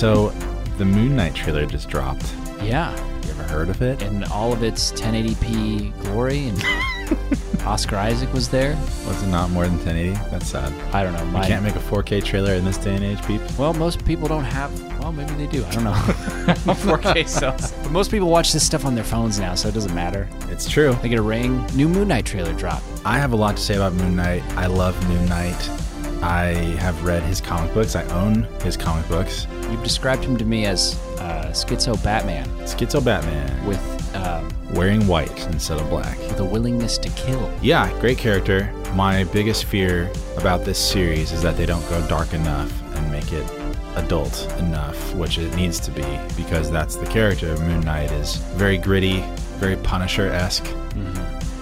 So, the Moon Knight trailer just dropped. Yeah. You ever heard of it? In all of its 1080p glory, and Oscar Isaac was there. Was it not more than 1080? That's sad. I don't know. You can't make a 4K trailer in this day and age, peeps. well, most people don't have. Well, maybe they do. I don't know. 4K sales. But most people watch this stuff on their phones now, so it doesn't matter. It's true. They get a ring. New Moon Knight trailer drop. I have a lot to say about Moon Knight. I love Moon Knight. I have read his comic books. I own his comic books. You've described him to me as uh, schizo Batman Schizo Batman with um, wearing white instead of black. with a willingness to kill. Yeah, great character. My biggest fear about this series is that they don't go dark enough and make it adult enough, which it needs to be, because that's the character of Moon Knight is very gritty, very Punisher-esque,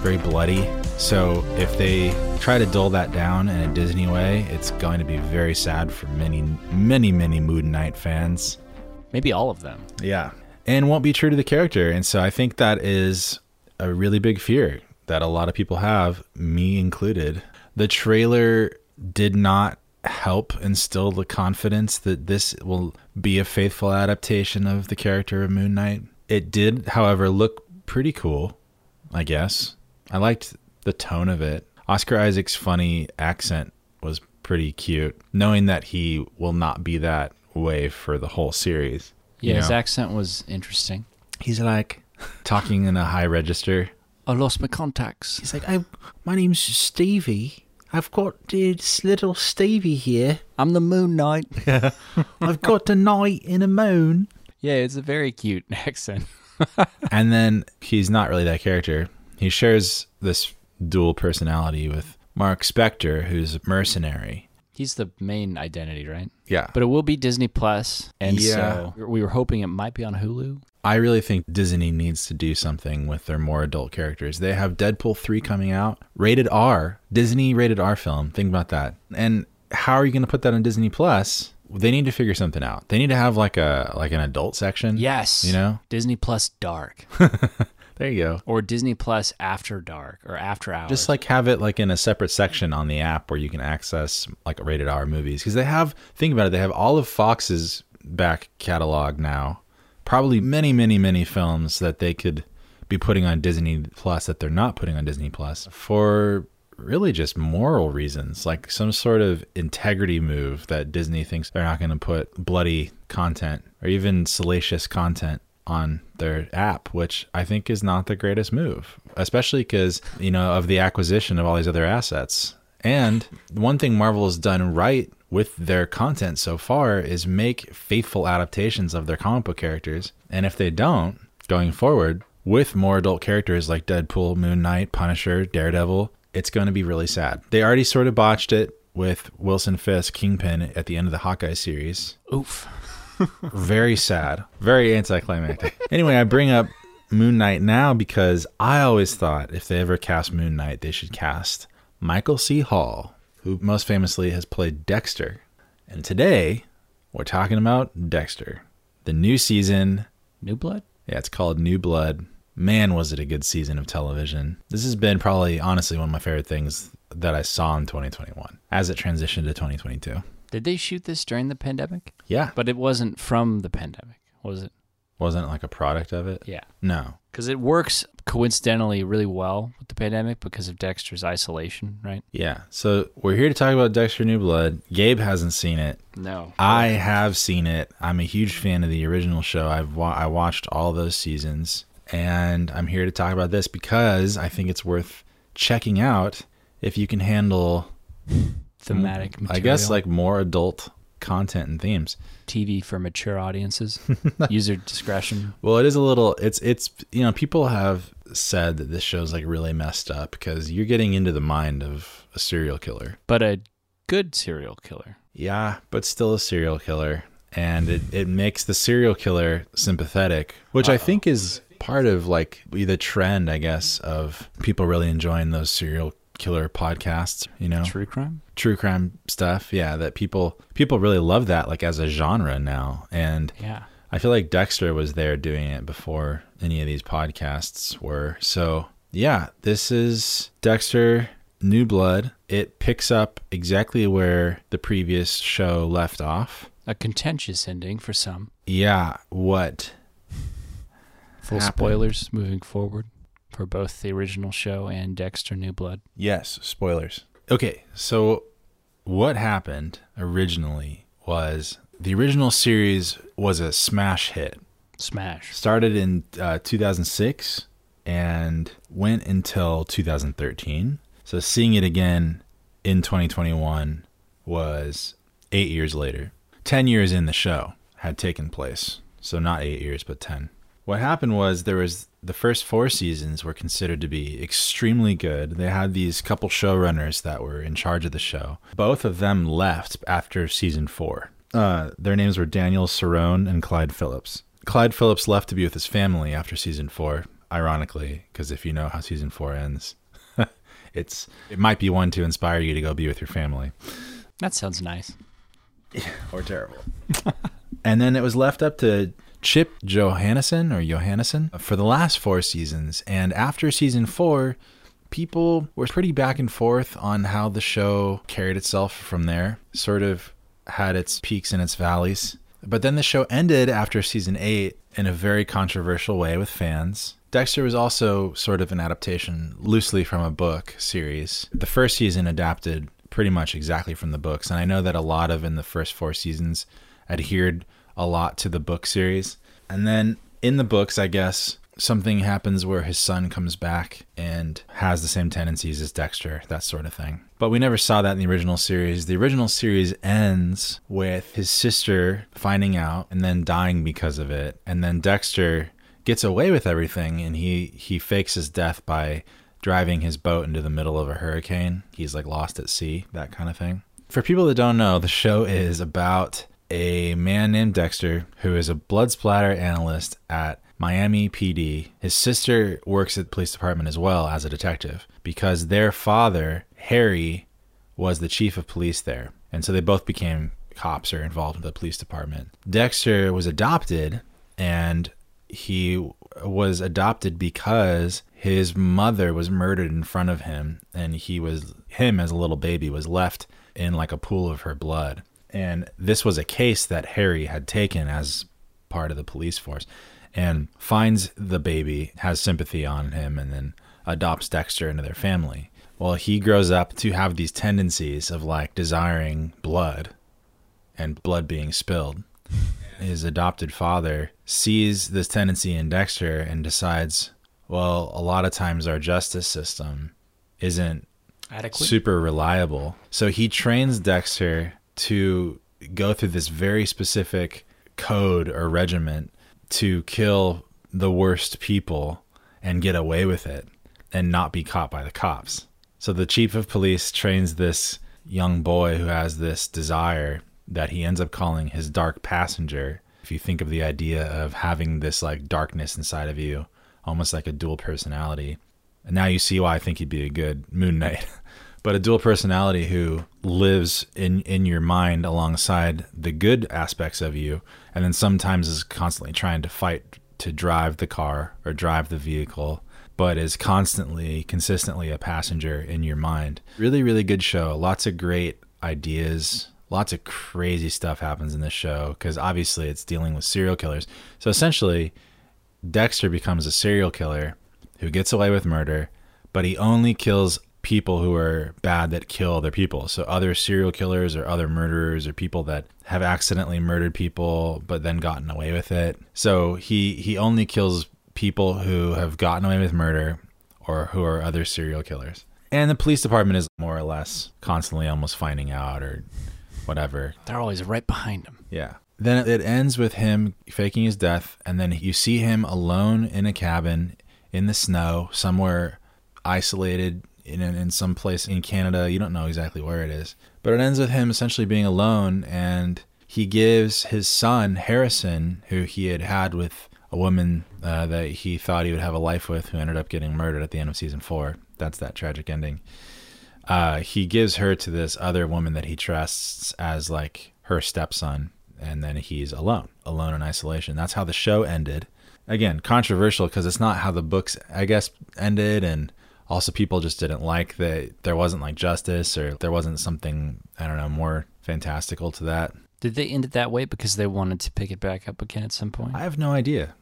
very bloody. So if they try to dull that down in a Disney way, it's going to be very sad for many, many, many Moon Knight fans. Maybe all of them. Yeah. And won't be true to the character. And so I think that is a really big fear that a lot of people have, me included. The trailer did not help instill the confidence that this will be a faithful adaptation of the character of Moon Knight. It did, however, look pretty cool, I guess. I liked the tone of it. Oscar Isaac's funny accent was pretty cute, knowing that he will not be that way for the whole series. Yeah, you his accent was interesting. He's like talking in a high register. I lost my contacts. He's like, "Oh, my name's Stevie. I've got this little Stevie here. I'm the Moon Knight. I've got a night in a moon." yeah, it's a very cute accent. And then he's not really that character. He shares this dual personality with Mark Spector, who's a mercenary. He's the main identity, right? Yeah, But it will be Disney Plus, and Yeah. so we were hoping it might be on Hulu. I really think Disney needs to do something with their more adult characters. They have Deadpool 3 coming out, rated R, Disney rated R film. Think about that. And how are you going to put that on Disney Plus? They need to figure something out. They need to have like a like an adult section. Yes, You know? Disney Plus Dark There you go. or Disney Plus After Dark or After Hours. Just like have it like in a separate section on the app where you can access like rated R movies because they have think about it, they have all of Fox's back catalog now. Probably many, many, many films that they could be putting on Disney Plus that they're not putting on Disney Plus for really just moral reasons, like some sort of integrity move that Disney thinks they're not going to put bloody content or even salacious content on their app, which I think is not the greatest move, especially because, you know, of the acquisition of all these other assets. And one thing Marvel has done right with their content so far is make faithful adaptations of their comic book characters. And if they don't, going forward, with more adult characters like Deadpool, Moon Knight, Punisher, Daredevil, it's going to be really sad. They already sort of botched it with Wilson Fisk, Kingpin, at the end of the Hawkeye series. oof. Very sad. Very anticlimactic. anyway, I bring up Moon Knight now because I always thought if they ever cast Moon Knight, they should cast Michael C. Hall, who most famously has played Dexter. And today, we're talking about Dexter. The new season. New Blood. Yeah, it's called New Blood. Man, was it a good season of television. This has been probably, honestly, one of my favorite things that I saw in 2021 as it transitioned to 2022. Did they shoot this during the pandemic? Yeah. But it wasn't from the pandemic, was it? Wasn't it like a product of it? Yeah. No. Because it works coincidentally really well with the pandemic because of Dexter's isolation, right? Yeah. So we're here to talk about Dexter New Blood. Gabe hasn't seen it. No. I have seen it. I'm a huge fan of the original show. I've wa- I watched all those seasons, and I'm here to talk about this because I think it's worth checking out if you can handle. Thematic material. I guess like more adult content and themes. TV for mature audiences. User discretion. Well, it is a little. It's it's you know people have said that this show's like really messed up because you're getting into the mind of a serial killer. But a good serial killer. Yeah, but still a serial killer. And it, it makes the serial killer sympathetic, which I think is part of like the trend, I guess, of people really enjoying those serial killer podcasts, you know? True crime? True crime stuff. Yeah, that people people really love that like as a genre now. And Yeah. I feel like Dexter was there doing it before any of these podcasts were. So, yeah, this is Dexter New Blood. It picks up exactly where the previous show left off. A contentious ending for some. Yeah, what? Full Happened. spoilers moving forward for both the original show and Dexter New Blood. Yes, spoilers. Okay, so what happened originally was the original series was a smash hit. Smash. Started in uh, 2006 and went until 2013. So seeing it again in 2021 was eight years later. 10 years in the show had taken place. So not eight years, but 10. What happened was there was the first four seasons were considered to be extremely good. They had these couple showrunners that were in charge of the show. Both of them left after season four. Uh, their names were Daniel Cerone and Clyde Phillips. Clyde Phillips left to be with his family after season four, ironically, because if you know how season four ends, it's it might be one to inspire you to go be with your family That sounds nice. or terrible. and then it was left up to Chip Johannessen or Johannessen for the last four seasons. And after season four, people were pretty back and forth on how the show carried itself from there. Sort of had its peaks and its valleys. But then the show ended after season eight in a very controversial way with fans. Dexter was also sort of an adaptation loosely from a book series. The first season adapted pretty much exactly from the books. And I know that a lot of in the first four seasons adhered a lot to the book series. And then in the books, I guess something happens where his son comes back and has the same tendencies as Dexter, that sort of thing. But we never saw that in the original series. The original series ends with his sister finding out and then dying because of it. And then Dexter gets away with everything and he he fakes his death by driving his boat into the middle of a hurricane. He's like lost at sea, that kind of thing. For people that don't know, the show is about a man named Dexter who is a blood splatter analyst at Miami PD. His sister works at the police department as well as a detective because their father, Harry, was the chief of police there. And so they both became cops or involved in the police department. Dexter was adopted and he was adopted because his mother was murdered in front of him and he was him as a little baby was left in like a pool of her blood and this was a case that harry had taken as part of the police force and finds the baby has sympathy on him and then adopts dexter into their family well he grows up to have these tendencies of like desiring blood and blood being spilled his adopted father sees this tendency in Dexter and decides, well, a lot of times our justice system isn't Adequate. super reliable. So he trains Dexter to go through this very specific code or regiment to kill the worst people and get away with it and not be caught by the cops. So the chief of police trains this young boy who has this desire that he ends up calling his dark passenger. If you think of the idea of having this like darkness inside of you, almost like a dual personality. And now you see why I think he'd be a good Moon Knight. but a dual personality who lives in in your mind alongside the good aspects of you and then sometimes is constantly trying to fight to drive the car or drive the vehicle but is constantly consistently a passenger in your mind. Really really good show. Lots of great ideas. Lots of crazy stuff happens in this show because obviously it's dealing with serial killers. So essentially dexter becomes a serial killer who gets away with murder but he only kills people who are bad that kill other people. So other serial killers or other murderers or people that have accidentally murdered people but then gotten away with it. So he he only kills people who have gotten away with murder or who are other serial killers. And the police department is more or less constantly almost finding out or whatever. They're always right behind him. Yeah. Then it ends with him faking his death and then you see him alone in a cabin in the snow somewhere isolated in in some place in Canada. You don't know exactly where it is, but it ends with him essentially being alone, and he gives his son Harrison, who he had had with a woman uh, that he thought he would have a life with, who ended up getting murdered at the end of season four. That's that tragic ending. Uh, he gives her to this other woman that he trusts as like her stepson, and then he's alone, alone in isolation. That's how the show ended. Again, controversial because it's not how the books, I guess, ended, and also people just didn't like that there wasn't like justice or there wasn't something I don't know more fantastical to that. Did they end it that way because they wanted to pick it back up again at some point? I have no idea.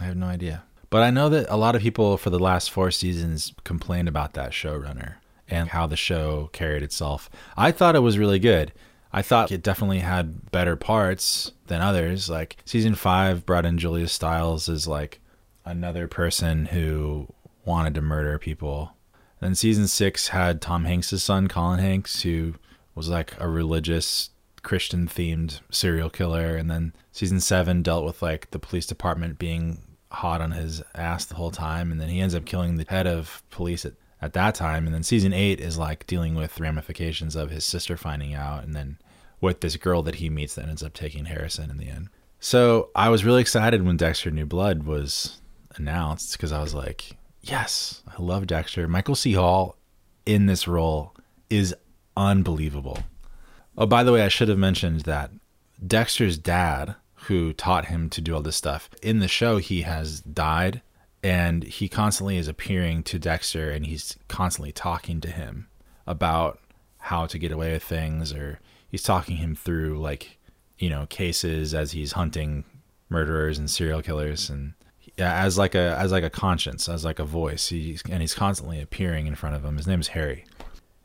I have no idea. But I know that a lot of people for the last four seasons complained about that showrunner and how the show carried itself. I thought it was really good. I thought it definitely had better parts than others. Like season five brought in Julia Stiles as like another person who wanted to murder people. Then season six had Tom Hanks' son, Colin Hanks, who was like a religious Christian themed serial killer. And then season seven dealt with like the police department being hot on his ass the whole time. And then he ends up killing the head of police at, at that time. And then season eight is like dealing with ramifications of his sister finding out. And then with this girl that he meets that ends up taking Harrison in the end. So I was really excited when Dexter New Blood was announced because I was like, yes, I love Dexter. Michael C. Hall in this role is unbelievable. Oh, by the way, I should have mentioned that Dexter's dad, who taught him to do all this stuff, in the show, he has died and he constantly is appearing to Dexter and he's constantly talking to him about how to get away with things or he's talking him through like, you know, cases as he's hunting murderers and serial killers and yeah, as like a as like a conscience, as like a voice. He's and he's constantly appearing in front of him. His name is Harry.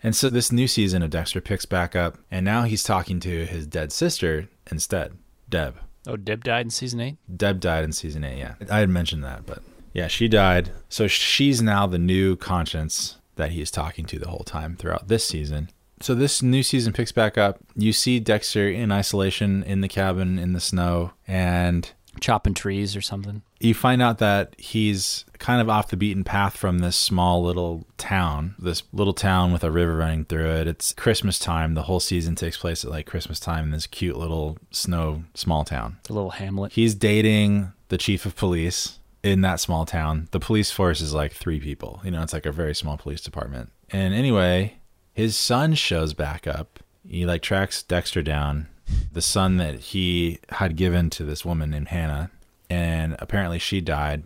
And so this new season of Dexter picks back up, and now he's talking to his dead sister instead, Deb. Oh, Deb died in season eight. Deb died in season eight. Yeah, I had mentioned that, but yeah, she died. So she's now the new conscience that he is talking to the whole time throughout this season. So this new season picks back up. You see Dexter in isolation in the cabin in the snow, and chopping trees or something. You find out that he's kind of off the beaten path from this small little town, this little town with a river running through it. It's Christmas time. The whole season takes place at like Christmas time in this cute little snow small town. It's a little hamlet. He's dating the chief of police in that small town. The police force is like three people. You know, it's like a very small police department. And anyway, his son shows back up. He like tracks Dexter down the son that he had given to this woman named Hannah, and apparently she died.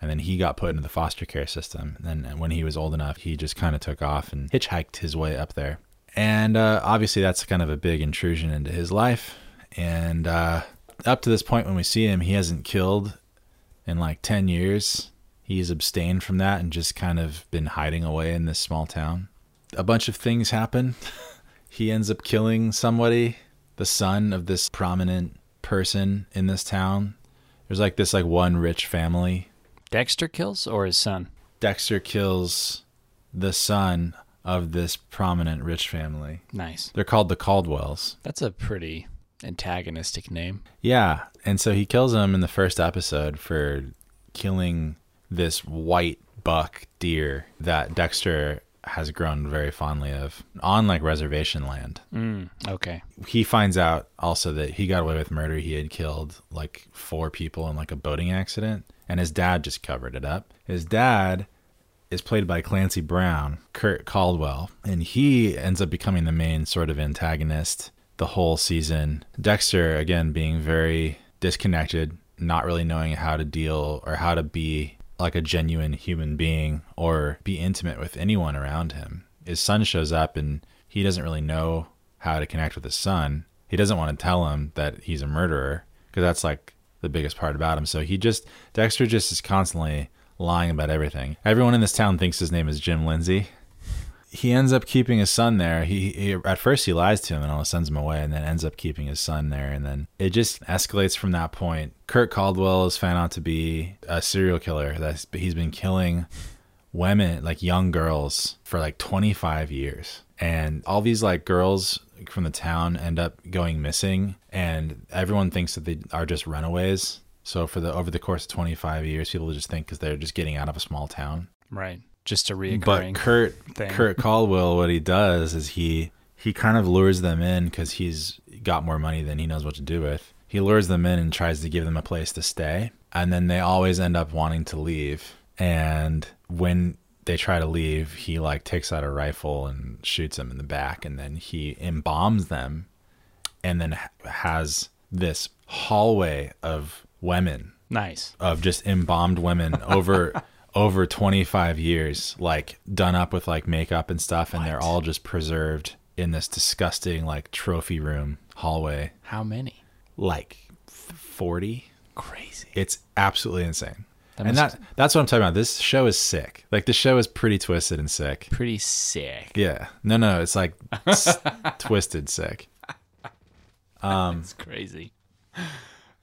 And then he got put into the foster care system. And then when he was old enough, he just kind of took off and hitchhiked his way up there. And uh, obviously, that's kind of a big intrusion into his life. And uh, up to this point, when we see him, he hasn't killed in like 10 years. He's abstained from that and just kind of been hiding away in this small town. A bunch of things happen. he ends up killing somebody the son of this prominent person in this town. There's like this like one rich family. Dexter kills or his son? Dexter kills the son of this prominent rich family. Nice. They're called the Caldwells. That's a pretty antagonistic name. Yeah, and so he kills him in the first episode for killing this white buck deer that Dexter has grown very fondly of on like reservation land. Mm, okay. He finds out also that he got away with murder. He had killed like four people in like a boating accident, and his dad just covered it up. His dad is played by Clancy Brown, Kurt Caldwell, and he ends up becoming the main sort of antagonist the whole season. Dexter, again, being very disconnected, not really knowing how to deal or how to be like a genuine human being or be intimate with anyone around him. His son shows up and he doesn't really know how to connect with his son. He doesn't want to tell him that he's a murderer because that's like the biggest part about him. So he just, Dexter just is constantly lying about everything. Everyone in this town thinks his name is Jim Lindsay he ends up keeping his son there. He, he, at first he lies to him and almost sends him away, and then ends up keeping his son there. And then it just escalates from that point. Kurt Caldwell is found out to be a serial killer. That he's been killing women, like young girls, for like 25 years, and all these like girls from the town end up going missing, and everyone thinks that they are just runaways. So for the over the course of 25 years, people just think because they're just getting out of a small town. Right just a reoccurring. But Kurt thing. Kurt Caldwell, what he does is he he kind of lures them in because he's got more money than he knows what to do with. He lures them in and tries to give them a place to stay, and then they always end up wanting to leave. And when they try to leave, he like takes out a rifle and shoots them in the back, and then he embalms them, and then has this hallway of women Nice. of just embalmed women over over 25 years, like done up with like makeup and stuff, and they're all just preserved in this disgusting like trophy room hallway. How many? Like 40. Crazy. It's absolutely insane. That and that that's what I'm talking about. This show is sick. Like the show is pretty twisted and sick. Pretty sick. Yeah. No, no, it's like s- twisted sick. Um It's crazy.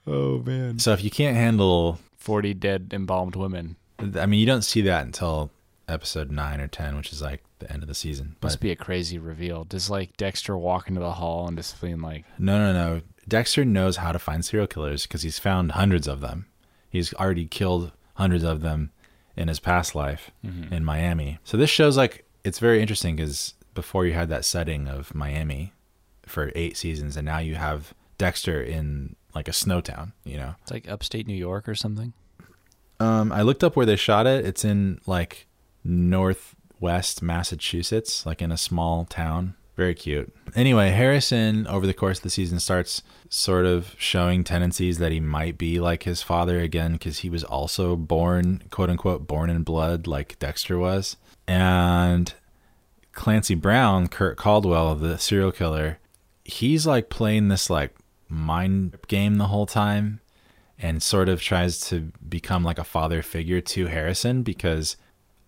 Oh man. So if you can't handle Forty dead embalmed women. I mean, you don't see that until episode 9 or 10, which is like the end of the season. But Must be a crazy reveal. Does like Dexter walk into the hall and just being like, No, no, no. Dexter knows how to find serial killers because he's found hundreds of them. He's already killed hundreds of them in his past life mm-hmm. in Miami. So this shows like it's very interesting because before you had that setting of Miami for eight seasons, and now you have Dexter in like a snow town. You know, it's like upstate New York or something? Um, I looked up where they shot it. It's in like northwest Massachusetts, like in a small town. Very cute. Anyway, Harrison, over the course of the season, starts sort of showing tendencies that he might be like his father again, because he was also born, quote unquote, born in blood, like Dexter was. And Clancy Brown, Kurt Caldwell, the serial killer, he's like playing this like mind game the whole time and sort of tries to become like a father figure to Harrison because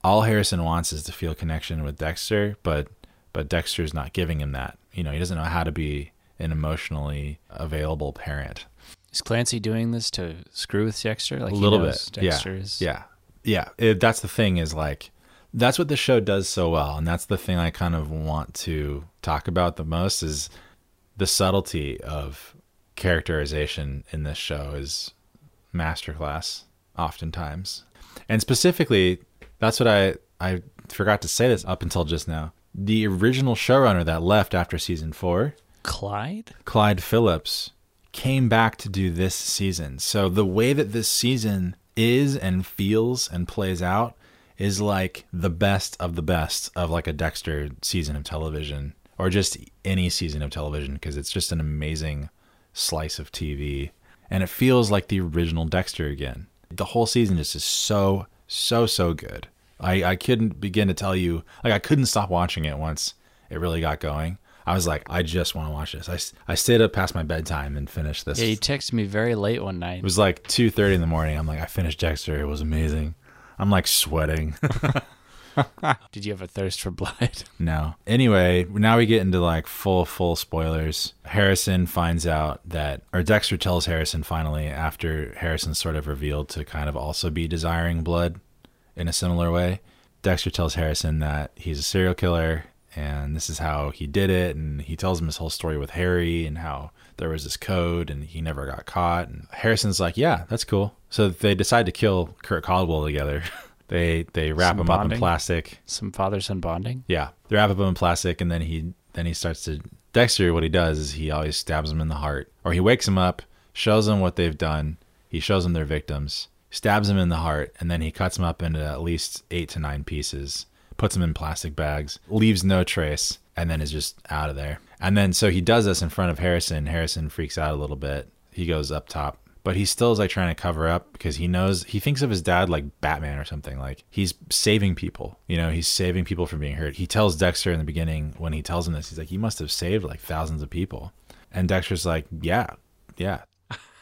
all Harrison wants is to feel connection with Dexter, but but Dexter's not giving him that. You know, he doesn't know how to be an emotionally available parent. Is Clancy doing this to screw with Dexter? Like a little bit. Dexter yeah. is Yeah. Yeah. It, that's the thing is like that's what the show does so well and that's the thing I kind of want to talk about the most is the subtlety of characterization in this show is masterclass oftentimes. And specifically, that's what I I forgot to say this up until just now. The original showrunner that left after season 4 Clyde? Clyde Phillips came back to do this season. So the way that this season is and feels and plays out is like the best of the best of like a Dexter season of television or just any season of television because it's just an amazing slice of TV and it feels like the original Dexter again. The whole season just is so so so good. I I couldn't begin to tell you like I couldn't stop watching it once it really got going. I was like, I just want to watch this. I, I stayed up past my bedtime and finished this. Yeah, you texted me very late one night. It was like two thirty in the morning. I'm like, I finished Dexter. It was amazing. I'm like sweating. Did you have a thirst for blood? no. Anyway, now we get into like full full spoilers. Harrison finds out that, or Dexter tells Harrison finally after Harrison's sort of revealed to kind of also be desiring blood in a similar way. Dexter tells Harrison that he's a serial killer and this is how he did it and he tells him his whole story with Harry and how there was this code and he never got caught and Harrison's like, "Yeah, that's cool." So they decide to kill Kurt Caldwell together. they they wrap Some him up in plastic. Some father son bonding? Yeah, they wrap him in plastic, and then he then he starts to Dexter. What he does is he always stabs him in the heart, or he wakes him up, shows them what they've done. He shows them their victims, stabs him in the heart, and then he cuts them up into at least eight to nine pieces, puts them in plastic bags, leaves no trace, and then is just out of there. And then so he does this in front of Harrison. Harrison freaks out a little bit. He goes up top. But he still is like trying to cover up because he knows he thinks of his dad like Batman or something. Like he's saving people, you know, he's saving people from being hurt. He tells Dexter in the beginning when he tells him this, he's like, You must have saved like thousands of people. And Dexter's like, Yeah, yeah.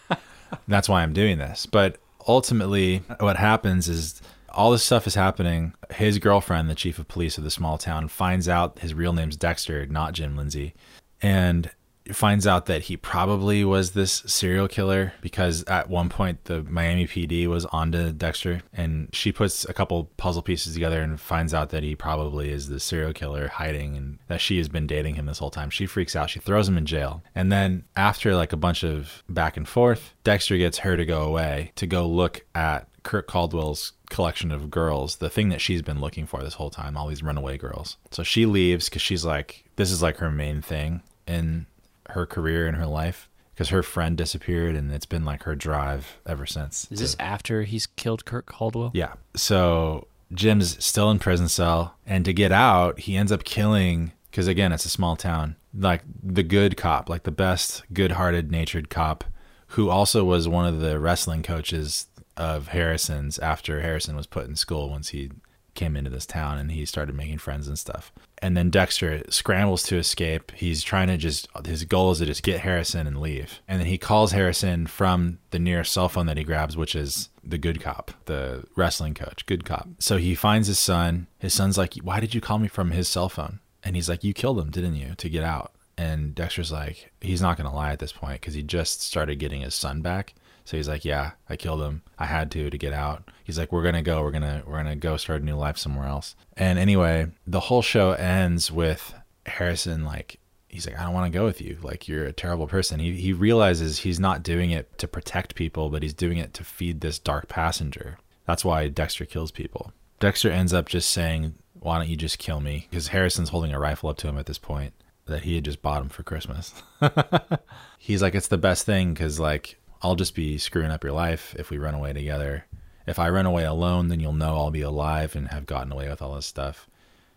That's why I'm doing this. But ultimately, what happens is all this stuff is happening. His girlfriend, the chief of police of the small town, finds out his real name's Dexter, not Jim Lindsay. And finds out that he probably was this serial killer because at one point the Miami PD was onto Dexter and she puts a couple puzzle pieces together and finds out that he probably is the serial killer hiding and that she has been dating him this whole time. She freaks out. She throws him in jail. And then after like a bunch of back and forth, Dexter gets her to go away to go look at Kurt Caldwell's collection of girls, the thing that she's been looking for this whole time, all these runaway girls. So she leaves because she's like, this is like her main thing in her career and her life because her friend disappeared and it's been like her drive ever since. Is this after he's killed Kirk Caldwell? Yeah. So Jim's still in prison cell and to get out, he ends up killing because again, it's a small town. Like the good cop, like the best good-hearted natured cop who also was one of the wrestling coaches of Harrison's after Harrison was put in school once he came into this town and he started making friends and stuff. And then Dexter scrambles to escape. He's trying to just, his goal is to just get Harrison and leave. And then he calls Harrison from the nearest cell phone that he grabs, which is the good cop, the wrestling coach, good cop. So he finds his son. His son's like, Why did you call me from his cell phone? And he's like, You killed him, didn't you, to get out? And Dexter's like, He's not going to lie at this point because he just started getting his son back. So he's like, "Yeah, I killed him. I had to to get out." He's like, "We're gonna go. We're gonna we're gonna go start a new life somewhere else." And anyway, the whole show ends with Harrison like he's like, "I don't want to go with you. Like you're a terrible person." He he realizes he's not doing it to protect people, but he's doing it to feed this dark passenger. That's why Dexter kills people. Dexter ends up just saying, "Why don't you just kill me?" Because Harrison's holding a rifle up to him at this point that he had just bought him for Christmas. he's like, "It's the best thing because like." I'll just be screwing up your life if we run away together. If I run away alone, then you'll know I'll be alive and have gotten away with all this stuff.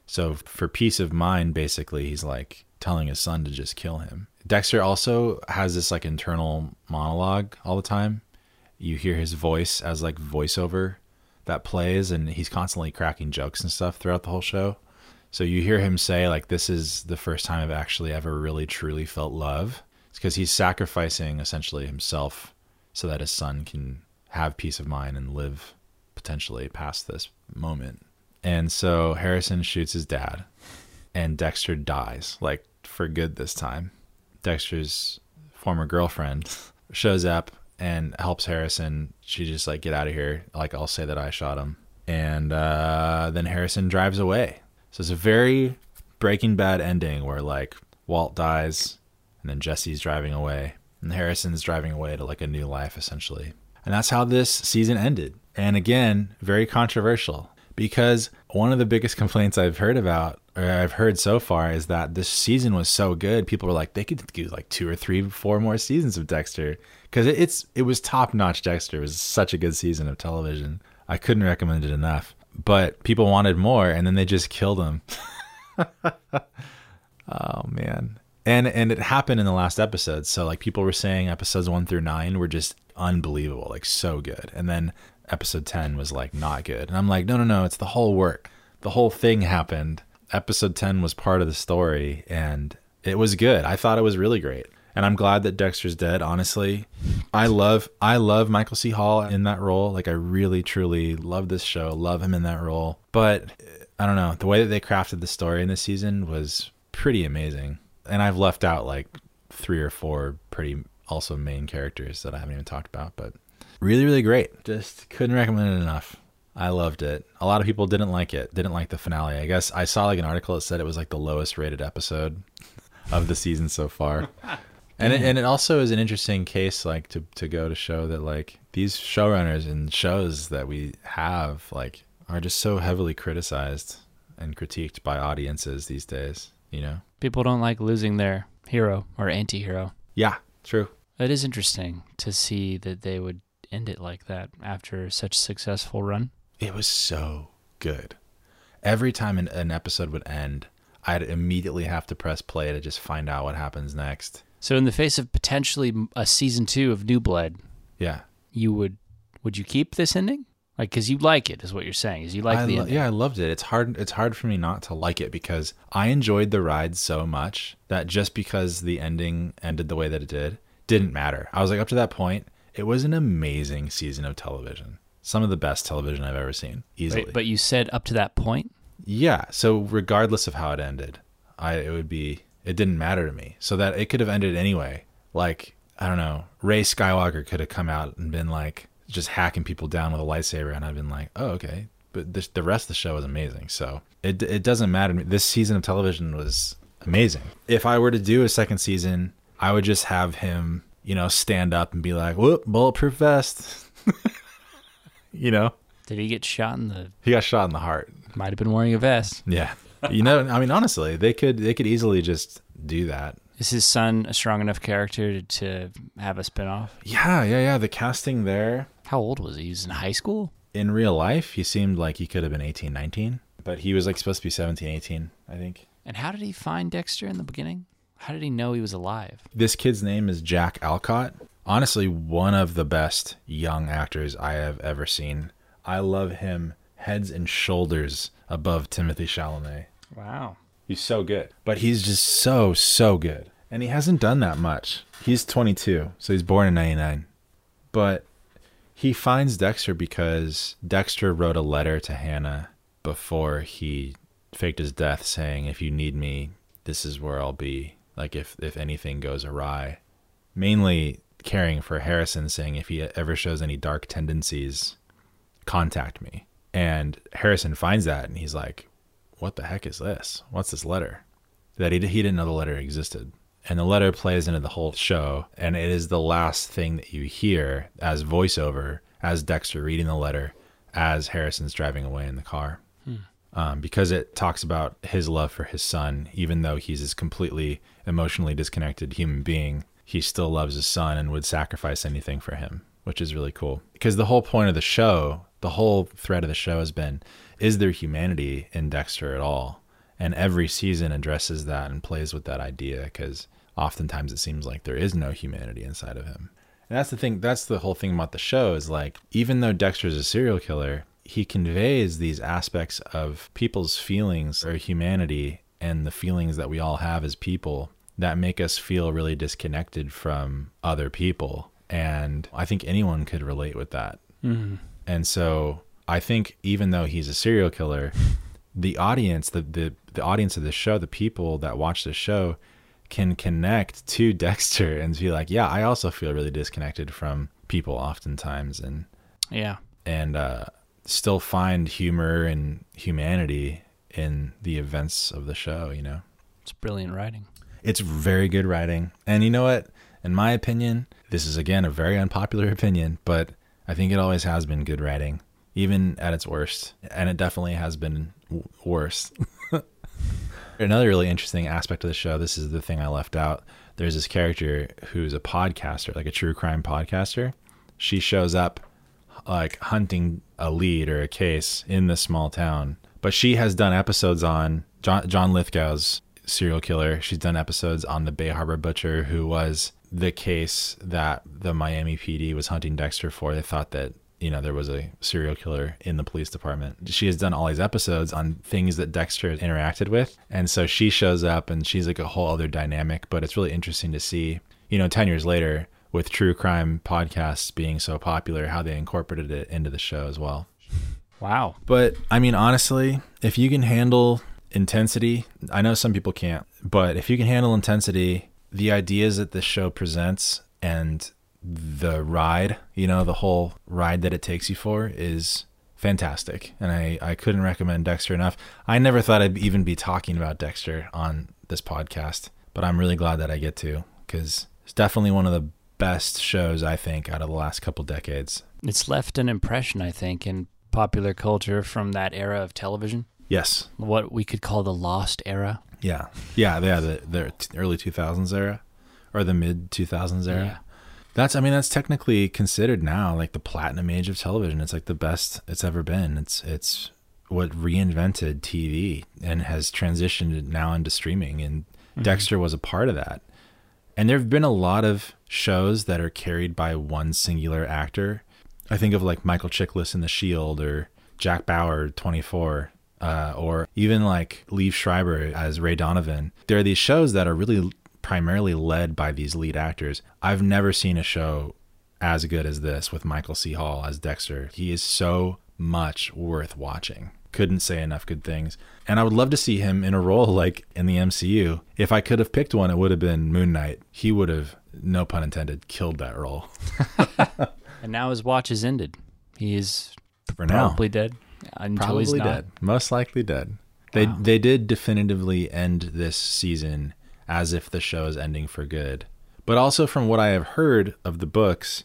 So, for peace of mind, basically, he's like telling his son to just kill him. Dexter also has this like internal monologue all the time. You hear his voice as like voiceover that plays, and he's constantly cracking jokes and stuff throughout the whole show. So, you hear him say, like, this is the first time I've actually ever really truly felt love because he's sacrificing essentially himself so that his son can have peace of mind and live potentially past this moment. And so Harrison shoots his dad, and Dexter dies, like for good this time. Dexter's former girlfriend shows up and helps Harrison. She just like get out of here. Like I'll say that I shot him, and uh, then Harrison drives away. So it's a very Breaking Bad ending where like Walt dies, and then Jesse's driving away, and Harrison's driving away to like a new life essentially. And that's how this season ended. And again, very controversial because one of the biggest complaints I've heard about or I've heard so far is that this season was so good. People were like, they could do like two or three, four more seasons of Dexter because it's it was top notch. Dexter it was such a good season of television. I couldn't recommend it enough. But people wanted more, and then they just killed him. oh man, and and it happened in the last episode. So like people were saying, episodes one through nine were just unbelievable, like so good, and then episode ten was like not good. And I'm like, no, no, no, it's the whole work. The whole thing happened. Episode ten was part of the story, and it was good. I thought it was really great. And I'm glad that Dexter's dead, honestly. I love I love Michael C. Hall in that role. Like I really truly love this show, love him in that role. But I don't know, the way that they crafted the story in this season was pretty amazing and I've left out like three or four pretty also main characters that I haven't even talked about, but really, really great. Just couldn't recommend it enough. I loved it. A lot of people didn't like it, didn't like the finale. I guess I saw like an article that said it was like the lowest rated episode of the season so far. and it, and it also is an interesting case like to to go to show that like these showrunners and shows that we have like are just so heavily criticized and critiqued by audiences these days, you know? People don't like losing their hero or anti hero. Yeah, true. It is interesting to see that they would end it like that after such a successful run. It was so good. Every time an, an episode would end, I'd immediately have to press play to just find out what happens next. So, in the face of potentially a season two of New Blood, Yeah. you would would you keep this ending? Like, because you like it, is what you're saying. Is you like I the lo- yeah, I loved it. It's hard. It's hard for me not to like it because I enjoyed the ride so much that just because the ending ended the way that it did didn't matter. I was like, up to that point, it was an amazing season of television. Some of the best television I've ever seen, easily. Wait, but you said up to that point. Yeah. So regardless of how it ended, I it would be it didn't matter to me. So that it could have ended anyway. Like I don't know, Rey Skywalker could have come out and been like just hacking people down with a lightsaber, and I've been like, oh okay. But this, the rest of the show is amazing. So it it doesn't matter. This season of television was amazing. If I were to do a second season, I would just have him, you know, stand up and be like, "Whoop, bulletproof vest." you know, Did he get shot in the? he got shot in the heart. Might have been wearing a vest. Yeah. You know, I mean, honestly, they could they could easily just do that. Is his son a strong enough character to, to have a spinoff? Yeah, yeah, yeah. The casting there How old was he? He was in high school. in real life, he seemed like he could have been 18, 19, but he was like supposed to be 17, 18, I think. And how did he find Dexter in the beginning? How did he know he was alive? This kid's name is Jack Alcott. Honestly, one of the best young actors I have ever seen. I love him heads and shoulders above Timothée Chalamet. Wow. He's so good. But he's just so, so good. And he hasn't done that much. He's 22, so he's born in 99. But he finds Dexter because Dexter wrote a letter to Hannah before he faked his death saying, If you need me, this is where I'll be. Like if, if anything goes awry. Mainly caring for Harrison, saying if he ever shows any dark tendencies, contact me. And Harrison finds that and he's like, What the heck is this? What's this letter? That he, he didn't know the letter existed. And the letter plays into the whole show. And it is the last thing that you hear as voiceover, as Dexter reading the letter, as Harrison's driving away in the car. Um, because it talks about his love for his son, even though he's this completely emotionally disconnected human being, he still loves his son and would sacrifice anything for him, which is really cool. Because the whole point of the show, the whole thread of the show has been is there humanity in Dexter at all? And every season addresses that and plays with that idea because oftentimes it seems like there is no humanity inside of him. And that's the thing, that's the whole thing about the show is like, even though Dexter's a serial killer, he conveys these aspects of people's feelings or humanity and the feelings that we all have as people that make us feel really disconnected from other people. And I think anyone could relate with that. Mm-hmm. And so I think even though he's a serial killer, the audience, the, the, the audience of the show, the people that watch the show can connect to Dexter and be like, yeah, I also feel really disconnected from people oftentimes. And, Yeah. and, uh, still find humor and humanity in the events of the show, you know? It's brilliant writing. It's very good writing. And you know what? In my opinion, this is again a very unpopular opinion, but I think it always has been good writing, even at its worst. And it definitely has been w- worse. Another really interesting aspect of the show, this is the thing I left out. There's this character who's a podcaster, like a true crime podcaster. She shows up like hunting a lead or a case in this small town. But she has done episodes on John, John Lithgow's serial killer. She's done episodes on the Bay Harbor Butcher, who was the case that the Miami PD was hunting Dexter for. They thought that, you know, there was a serial killer in the police department. She has done all these episodes on things that Dexter interacted with. And so she shows up and she's like a whole other dynamic. But it's really interesting to see, you know, 10 years later, with true crime podcasts being so popular, how they incorporated it into the show as well. Wow. But I mean, honestly, if you can handle intensity, I know some people can't, but if you can handle intensity, the ideas that this show presents and the ride, you know, the whole ride that it takes you for is fantastic. And I, I couldn't recommend Dexter enough. I never thought I'd even be talking about Dexter on this podcast, but I'm really glad that I get to because it's definitely one of the best shows, I think, out of the last couple decades. It's left an impression, I think, in popular culture from that era of television. Yes. What we could call the lost era. Yeah. Yeah. Yeah. The, the early 2000s era or the mid 2000s era. Yeah. That's, I mean, that's technically considered now like the platinum age of television. It's like the best it's ever been. It's, it's what reinvented TV and has transitioned it now into streaming. And Dexter was a part of that. And there have been a lot of shows that are carried by one singular actor. I think of like Michael Chiklis in The Shield or Jack Bauer, 24, uh, or even like Liev Schreiber as Ray Donovan. There are these shows that are really primarily led by these lead actors. I've never seen a show as good as this with Michael C. Hall as Dexter. He is so much worth watching. Couldn't say enough good things. And I would love to see him in a role like in the MCU. If I could have picked one, it would have been Moon Knight. He would have, no pun intended, killed that role And now his watch is ended. He is for now. probably dead until he's Probably not. dead. Most likely dead. They Wow. they did definitively end this season as if the show is ending for good. But also from what I have heard of the books,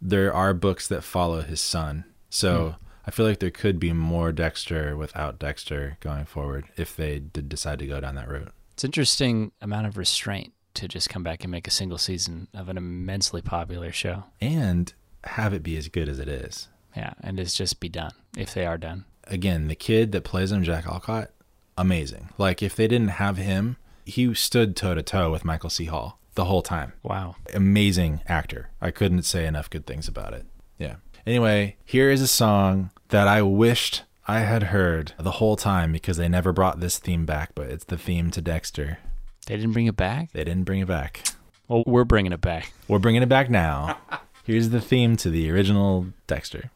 there are books that follow his son. So hmm. I feel like there could be more Dexter without Dexter going forward if they did decide to go down that route. It's interesting amount of restraint to just come back and make a single season of an immensely popular show. And have it be as good as it is. Yeah, and it's just be done if they are done. Again, the kid that plays him, Jack Alcott, amazing. Like if they didn't have him, he stood toe to toe with Michael C. Hall the whole time. Wow. amazing actor. I couldn't say enough good things about it. Yeah. Anyway, here is a song that I wished I had heard the whole time because they never brought this theme back, but it's the theme to Dexter. They didn't bring it back. They didn't bring it back. Well, we're bringing it back. We're bringing it back now. Here's the theme to the original Dexter.